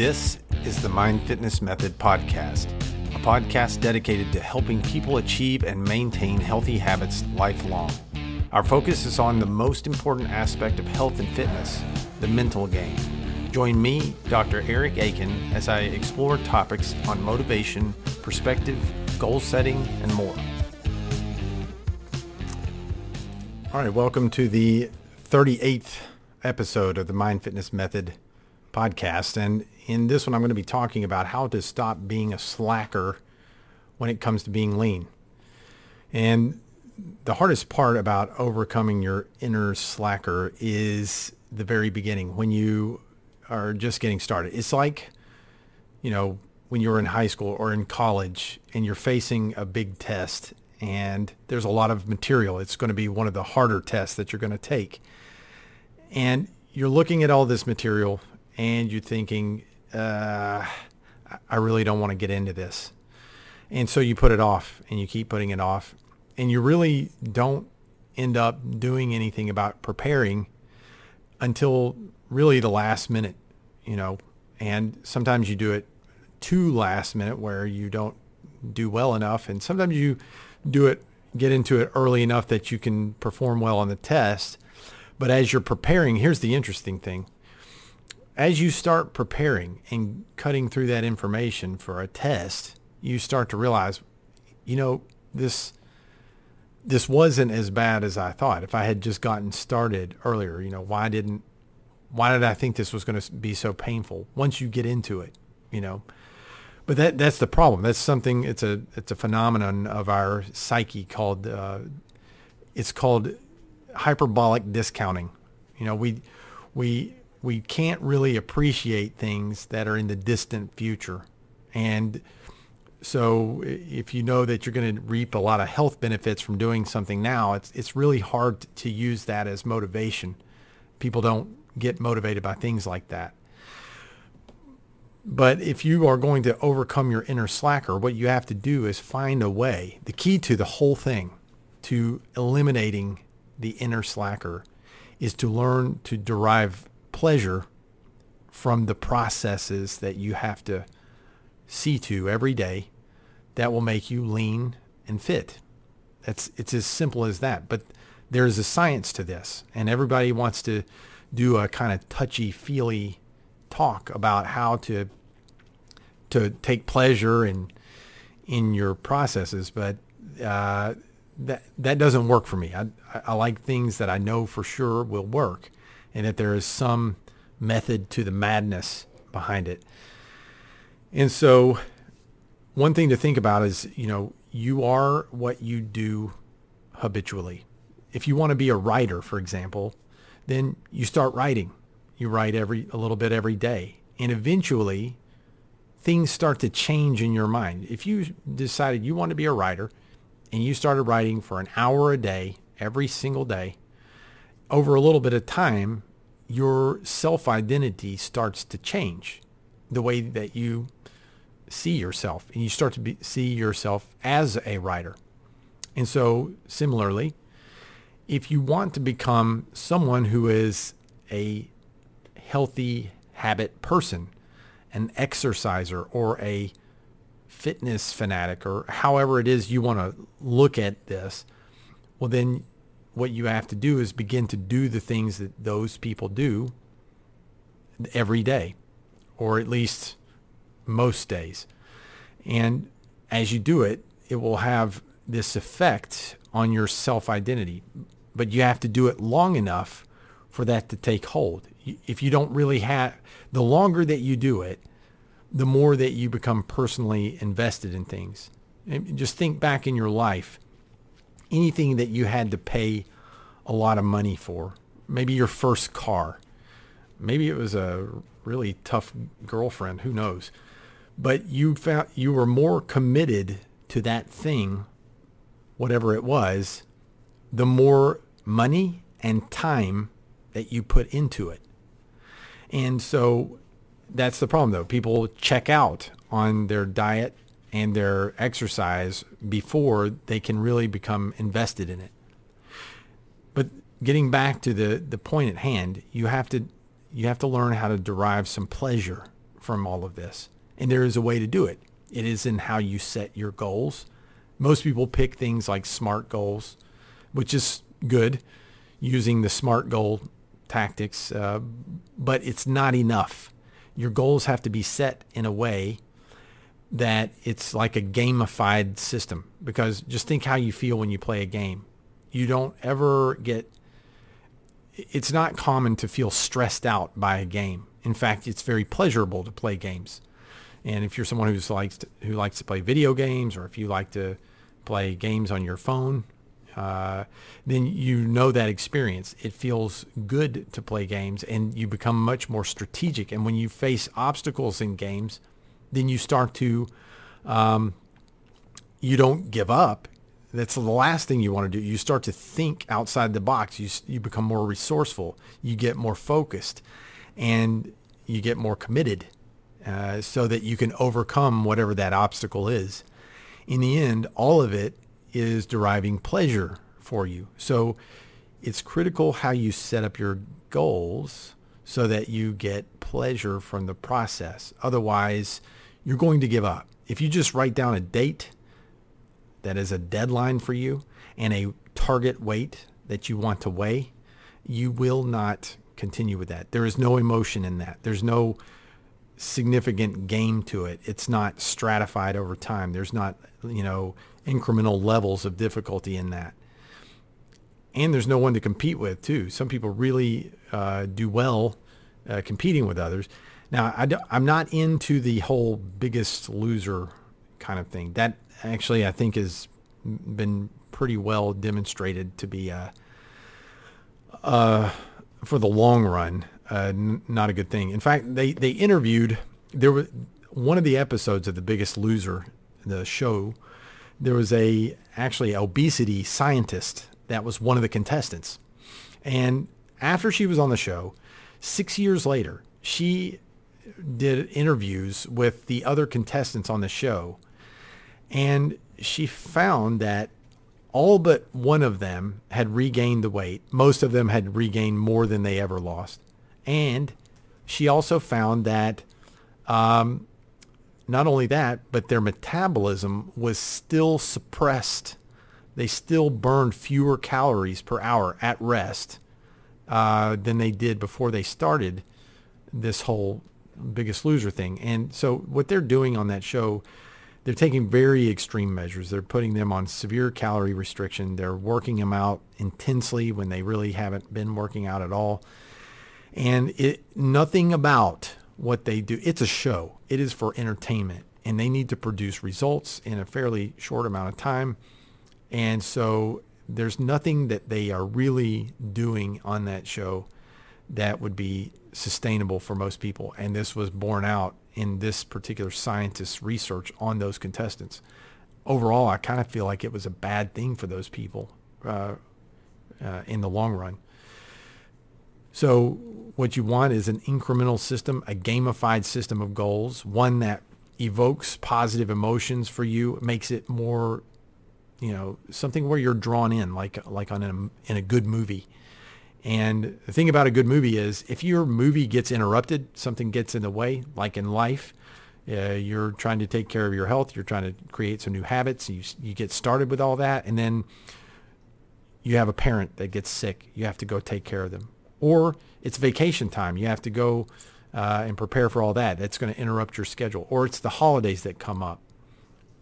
This is the Mind Fitness Method Podcast, a podcast dedicated to helping people achieve and maintain healthy habits lifelong. Our focus is on the most important aspect of health and fitness, the mental game. Join me, Dr. Eric Aiken, as I explore topics on motivation, perspective, goal setting, and more. All right, welcome to the 38th episode of the Mind Fitness Method podcast. And in this one, I'm going to be talking about how to stop being a slacker when it comes to being lean. And the hardest part about overcoming your inner slacker is the very beginning when you are just getting started. It's like, you know, when you're in high school or in college and you're facing a big test and there's a lot of material. It's going to be one of the harder tests that you're going to take. And you're looking at all this material and you're thinking, uh, I really don't want to get into this. And so you put it off and you keep putting it off and you really don't end up doing anything about preparing until really the last minute, you know, and sometimes you do it too last minute where you don't do well enough. And sometimes you do it, get into it early enough that you can perform well on the test. But as you're preparing, here's the interesting thing as you start preparing and cutting through that information for a test, you start to realize, you know, this this wasn't as bad as I thought. If I had just gotten started earlier, you know, why didn't why did I think this was going to be so painful? Once you get into it, you know. But that that's the problem. That's something. It's a it's a phenomenon of our psyche called uh, it's called hyperbolic discounting. You know, we we we can't really appreciate things that are in the distant future. And so if you know that you're going to reap a lot of health benefits from doing something now, it's it's really hard to use that as motivation. People don't get motivated by things like that. But if you are going to overcome your inner slacker, what you have to do is find a way. The key to the whole thing to eliminating the inner slacker is to learn to derive pleasure from the processes that you have to see to every day that will make you lean and fit. That's it's as simple as that. But there's a science to this, and everybody wants to do a kind of touchy feely talk about how to to take pleasure in in your processes, but uh, that that doesn't work for me. I, I like things that I know for sure will work, and that there is some method to the madness behind it. And so one thing to think about is, you know, you are what you do habitually. If you want to be a writer, for example, then you start writing. You write every a little bit every day. And eventually things start to change in your mind. If you decided you want to be a writer and you started writing for an hour a day every single day, over a little bit of time, your self-identity starts to change the way that you see yourself and you start to be, see yourself as a writer. And so similarly, if you want to become someone who is a healthy habit person, an exerciser or a fitness fanatic or however it is you want to look at this, well then what you have to do is begin to do the things that those people do every day, or at least most days. And as you do it, it will have this effect on your self-identity. But you have to do it long enough for that to take hold. If you don't really have, the longer that you do it, the more that you become personally invested in things. And just think back in your life anything that you had to pay a lot of money for. Maybe your first car. Maybe it was a really tough girlfriend, who knows. But you found you were more committed to that thing, whatever it was, the more money and time that you put into it. And so that's the problem though. People check out on their diet and their exercise before they can really become invested in it. But getting back to the, the point at hand, you have to you have to learn how to derive some pleasure from all of this. And there is a way to do it. It is in how you set your goals. Most people pick things like SMART goals, which is good, using the SMART goal tactics, uh, but it's not enough. Your goals have to be set in a way that it's like a gamified system because just think how you feel when you play a game. You don't ever get, it's not common to feel stressed out by a game. In fact, it's very pleasurable to play games. And if you're someone who's likes to, who likes to play video games, or if you like to play games on your phone, uh, then you know that experience. It feels good to play games, and you become much more strategic. And when you face obstacles in games, then you start to, um, you don't give up. That's the last thing you want to do. You start to think outside the box. You you become more resourceful. You get more focused, and you get more committed uh, so that you can overcome whatever that obstacle is. In the end, all of it is deriving pleasure for you. So it's critical how you set up your goals so that you get pleasure from the process. Otherwise, you're going to give up. If you just write down a date that is a deadline for you and a target weight that you want to weigh, you will not continue with that. There is no emotion in that. There's no significant game to it. It's not stratified over time. There's not, you know, incremental levels of difficulty in that. And there's no one to compete with too. Some people really uh, do well uh, competing with others. Now, I am not into the whole biggest loser kind of thing. That actually, I think, has been pretty well demonstrated to be uh, uh, for the long run uh, not a good thing. In fact, they they interviewed there was one of the episodes of The Biggest Loser, the show. There was a actually obesity scientist that was one of the contestants, and after she was on the show, six years later, she did interviews with the other contestants on the show, and she found that all but one of them had regained the weight. Most of them had regained more than they ever lost. And she also found that um, not only that, but their metabolism was still suppressed. They still burned fewer calories per hour at rest uh, than they did before they started this whole biggest loser thing. And so what they're doing on that show, they're taking very extreme measures. They're putting them on severe calorie restriction. They're working them out intensely when they really haven't been working out at all and it nothing about what they do. It's a show. It is for entertainment, and they need to produce results in a fairly short amount of time. And so there's nothing that they are really doing on that show that would be sustainable for most people. And this was borne out in this particular scientist's research on those contestants. Overall, I kind of feel like it was a bad thing for those people uh, uh, in the long run. So what you want is an incremental system, a gamified system of goals, one that evokes positive emotions for you, makes it more, you know, something where you're drawn in, like like on a, in a good movie. And the thing about a good movie is if your movie gets interrupted, something gets in the way, like in life, uh, you're trying to take care of your health, you're trying to create some new habits, you, you get started with all that, and then you have a parent that gets sick, you have to go take care of them or it's vacation time. You have to go uh, and prepare for all that. That's going to interrupt your schedule. Or it's the holidays that come up.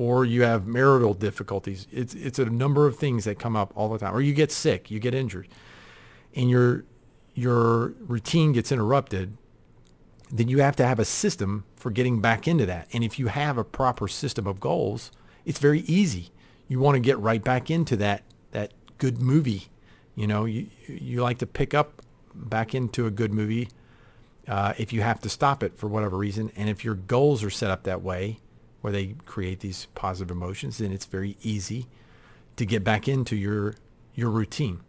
Or you have marital difficulties. It's, it's a number of things that come up all the time. Or you get sick, you get injured, and your, your routine gets interrupted. Then you have to have a system for getting back into that. And if you have a proper system of goals, it's very easy. You want to get right back into that, that good movie. You know, you, you like to pick up back into a good movie uh, if you have to stop it for whatever reason. And if your goals are set up that way, where they create these positive emotions, then it's very easy to get back into your your routine.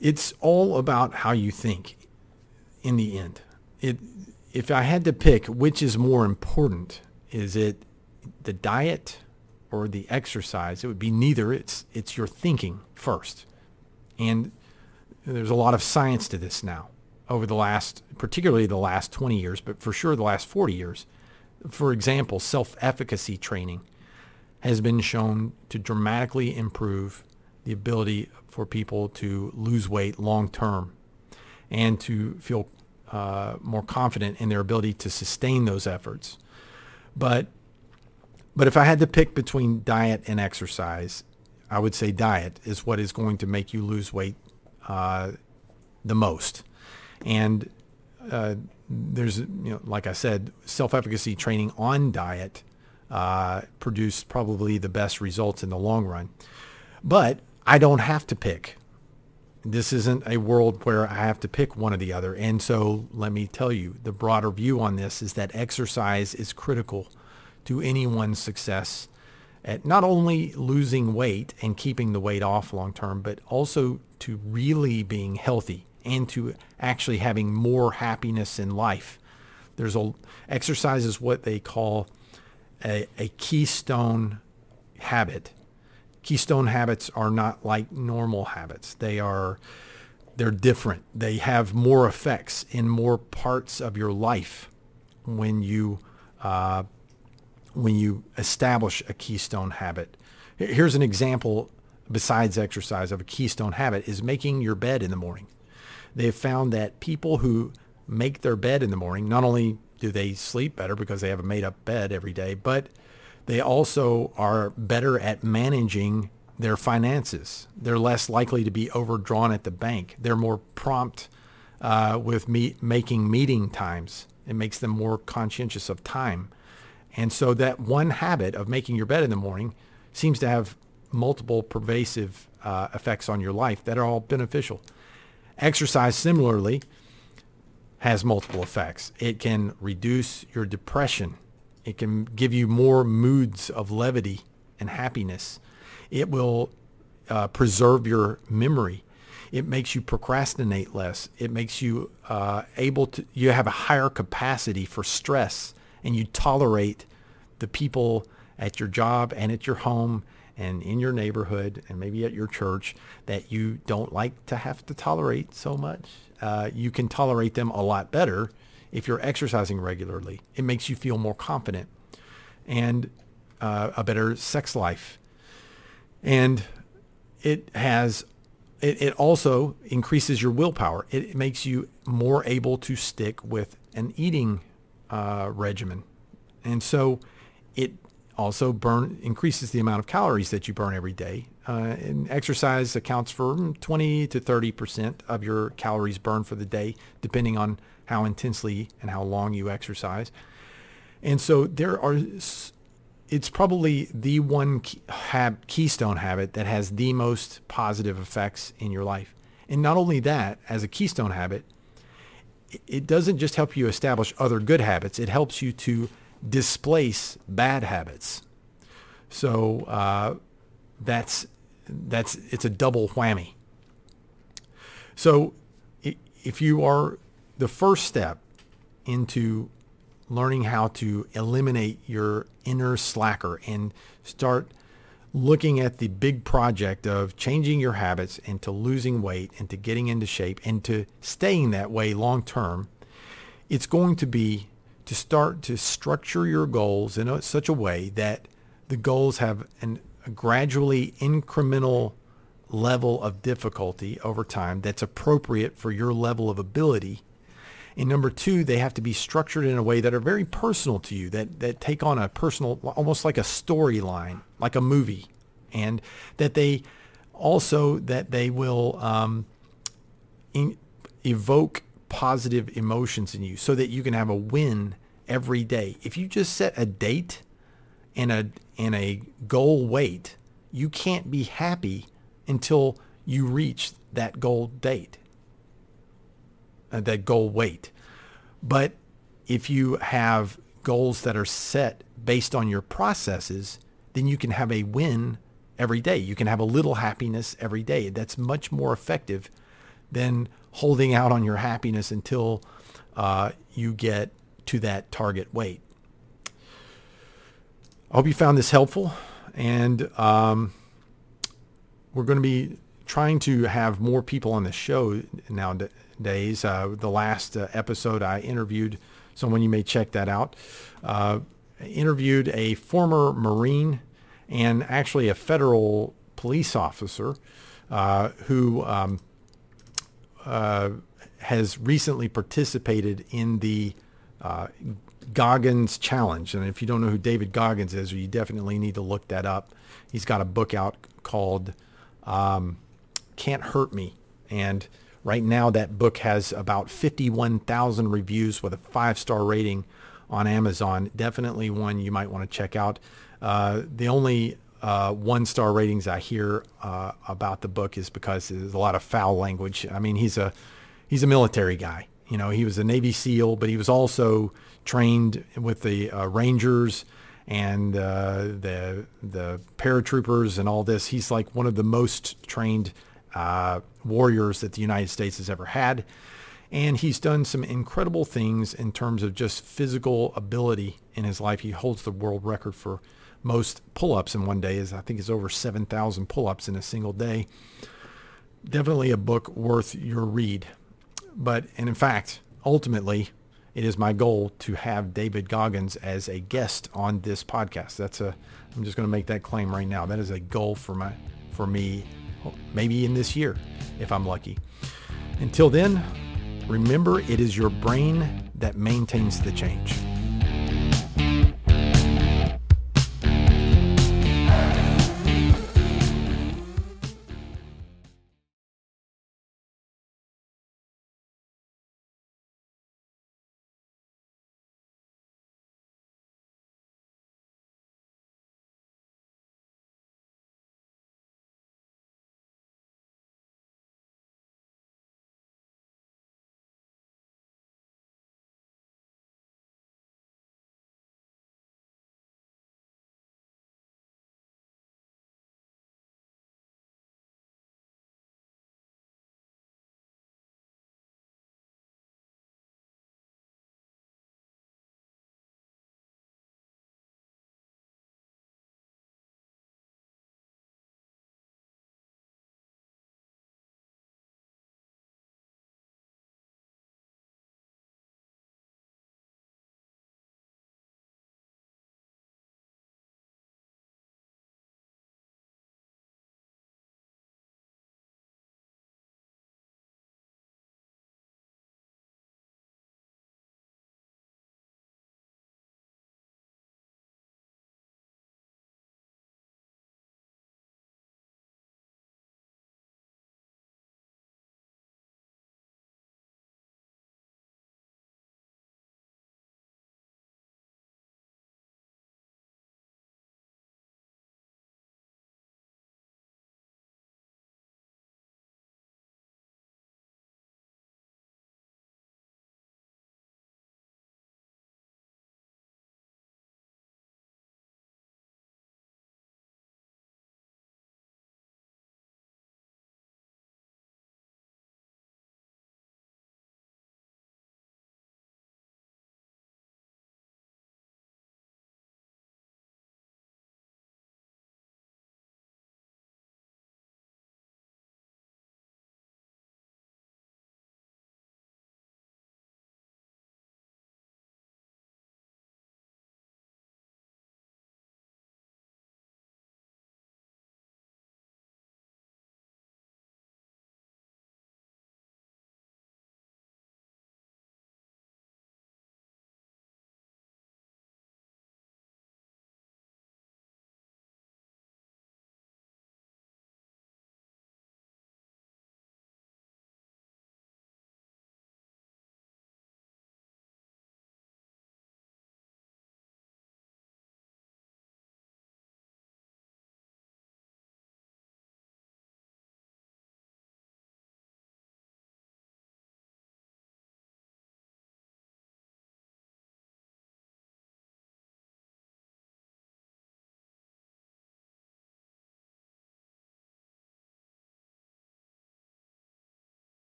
It's all about how you think in the end. It if I had to pick which is more important, is it the diet or the exercise? It would be neither. It's it's your thinking first. And there's a lot of science to this now. over the last, particularly the last 20 years, but for sure the last 40 years. For example, self-efficacy training has been shown to dramatically improve the ability for people to lose weight long term and to feel uh, more confident in their ability to sustain those efforts. But but if I had to pick between diet and exercise, I would say diet is what is going to make you lose weight uh, the most. And uh, there's, you know, like I said, self-efficacy training on diet uh, produced probably the best results in the long run. But I don't have to pick. This isn't a world where I have to pick one or the other. And so let me tell you, the broader view on this is that exercise is critical to anyone's success at not only losing weight and keeping the weight off long term, but also to really being healthy and to actually having more happiness in life. There's a exercise is what they call a, a keystone habit. Keystone habits are not like normal habits. They are they're different. They have more effects in more parts of your life when you uh, when you establish a keystone habit. Here's an example besides exercise of a keystone habit is making your bed in the morning. They've found that people who make their bed in the morning, not only do they sleep better because they have a made up bed every day, but they also are better at managing their finances. They're less likely to be overdrawn at the bank. They're more prompt uh, with making meeting times. It makes them more conscientious of time. And so that one habit of making your bed in the morning seems to have multiple pervasive uh, effects on your life that are all beneficial. Exercise similarly has multiple effects. It can reduce your depression. It can give you more moods of levity and happiness. It will uh, preserve your memory. It makes you procrastinate less. It makes you uh, able to, you have a higher capacity for stress and you tolerate the people at your job and at your home and in your neighborhood and maybe at your church that you don't like to have to tolerate so much. Uh, you can tolerate them a lot better if you're exercising regularly. It makes you feel more confident and uh, a better sex life. And it has, it, it also increases your willpower. It, makes you more able to stick with an eating uh, regimen. And so it also burn increases the amount of calories that you burn every day. Uh, and exercise accounts for 20 to 30 percent of your calories burned for the day, depending on how intensely and how long you exercise. And so there are, it's probably the one key, hab, keystone habit that has the most positive effects in your life. And not only that, as a keystone habit, it doesn't just help you establish other good habits. It helps you to displace bad habits. So uh, that's that's it's a double whammy. So if you are the first step into learning how to eliminate your inner slacker and start looking at the big project of changing your habits and to losing weight and to getting into shape and to staying that way long term, it's going to be to start to structure your goals in a, such a way that the goals have an, a gradually incremental level of difficulty over time that's appropriate for your level of ability. And number two, they have to be structured in a way that are very personal to you, that, that take on a personal, almost like a storyline, like a movie. And that they also, that they will um, in, evoke positive emotions in you so that you can have a win every day. If you just set a date and a and a goal weight, you can't be happy until you reach that goal date, uh, that goal weight. But if you have goals that are set based on your processes, then you can have a win every day. You can have a little happiness every day. That's much more effective than holding out on your happiness until uh, you get to that target weight. I hope you found this helpful, and um, we're going to be trying to have more people on the show nowadays. Uh, the last uh, episode, I interviewed someone. You may check that out. Uh, interviewed a former Marine and actually a federal police officer uh, who um, uh, has recently participated in the uh, Goggins Challenge. And if you don't know who David Goggins is, you definitely need to look that up. He's got a book out called um, Can't Hurt Me. And right now that book has about 51,000 reviews with a five-star rating on Amazon. Definitely one you might want to check out. Uh, the only uh, one-star ratings I hear uh, about the book is because there's a lot of foul language. I mean, he's a he's a military guy. You know, he was a Navy SEAL, but he was also trained with the uh, Rangers and uh, the the paratroopers and all this. He's like one of the most trained uh, warriors that the United States has ever had. And he's done some incredible things in terms of just physical ability in his life. He holds the world record for most pull-ups in one day. Is I think is over 7,000 pull-ups in a single day. Definitely a book worth your read. But, and in fact, ultimately, it is my goal to have David Goggins as a guest on this podcast. That's a, I'm just going to make that claim right now. That is a goal for my, for me, maybe in this year, if I'm lucky. Until then, remember it is your brain that maintains the change.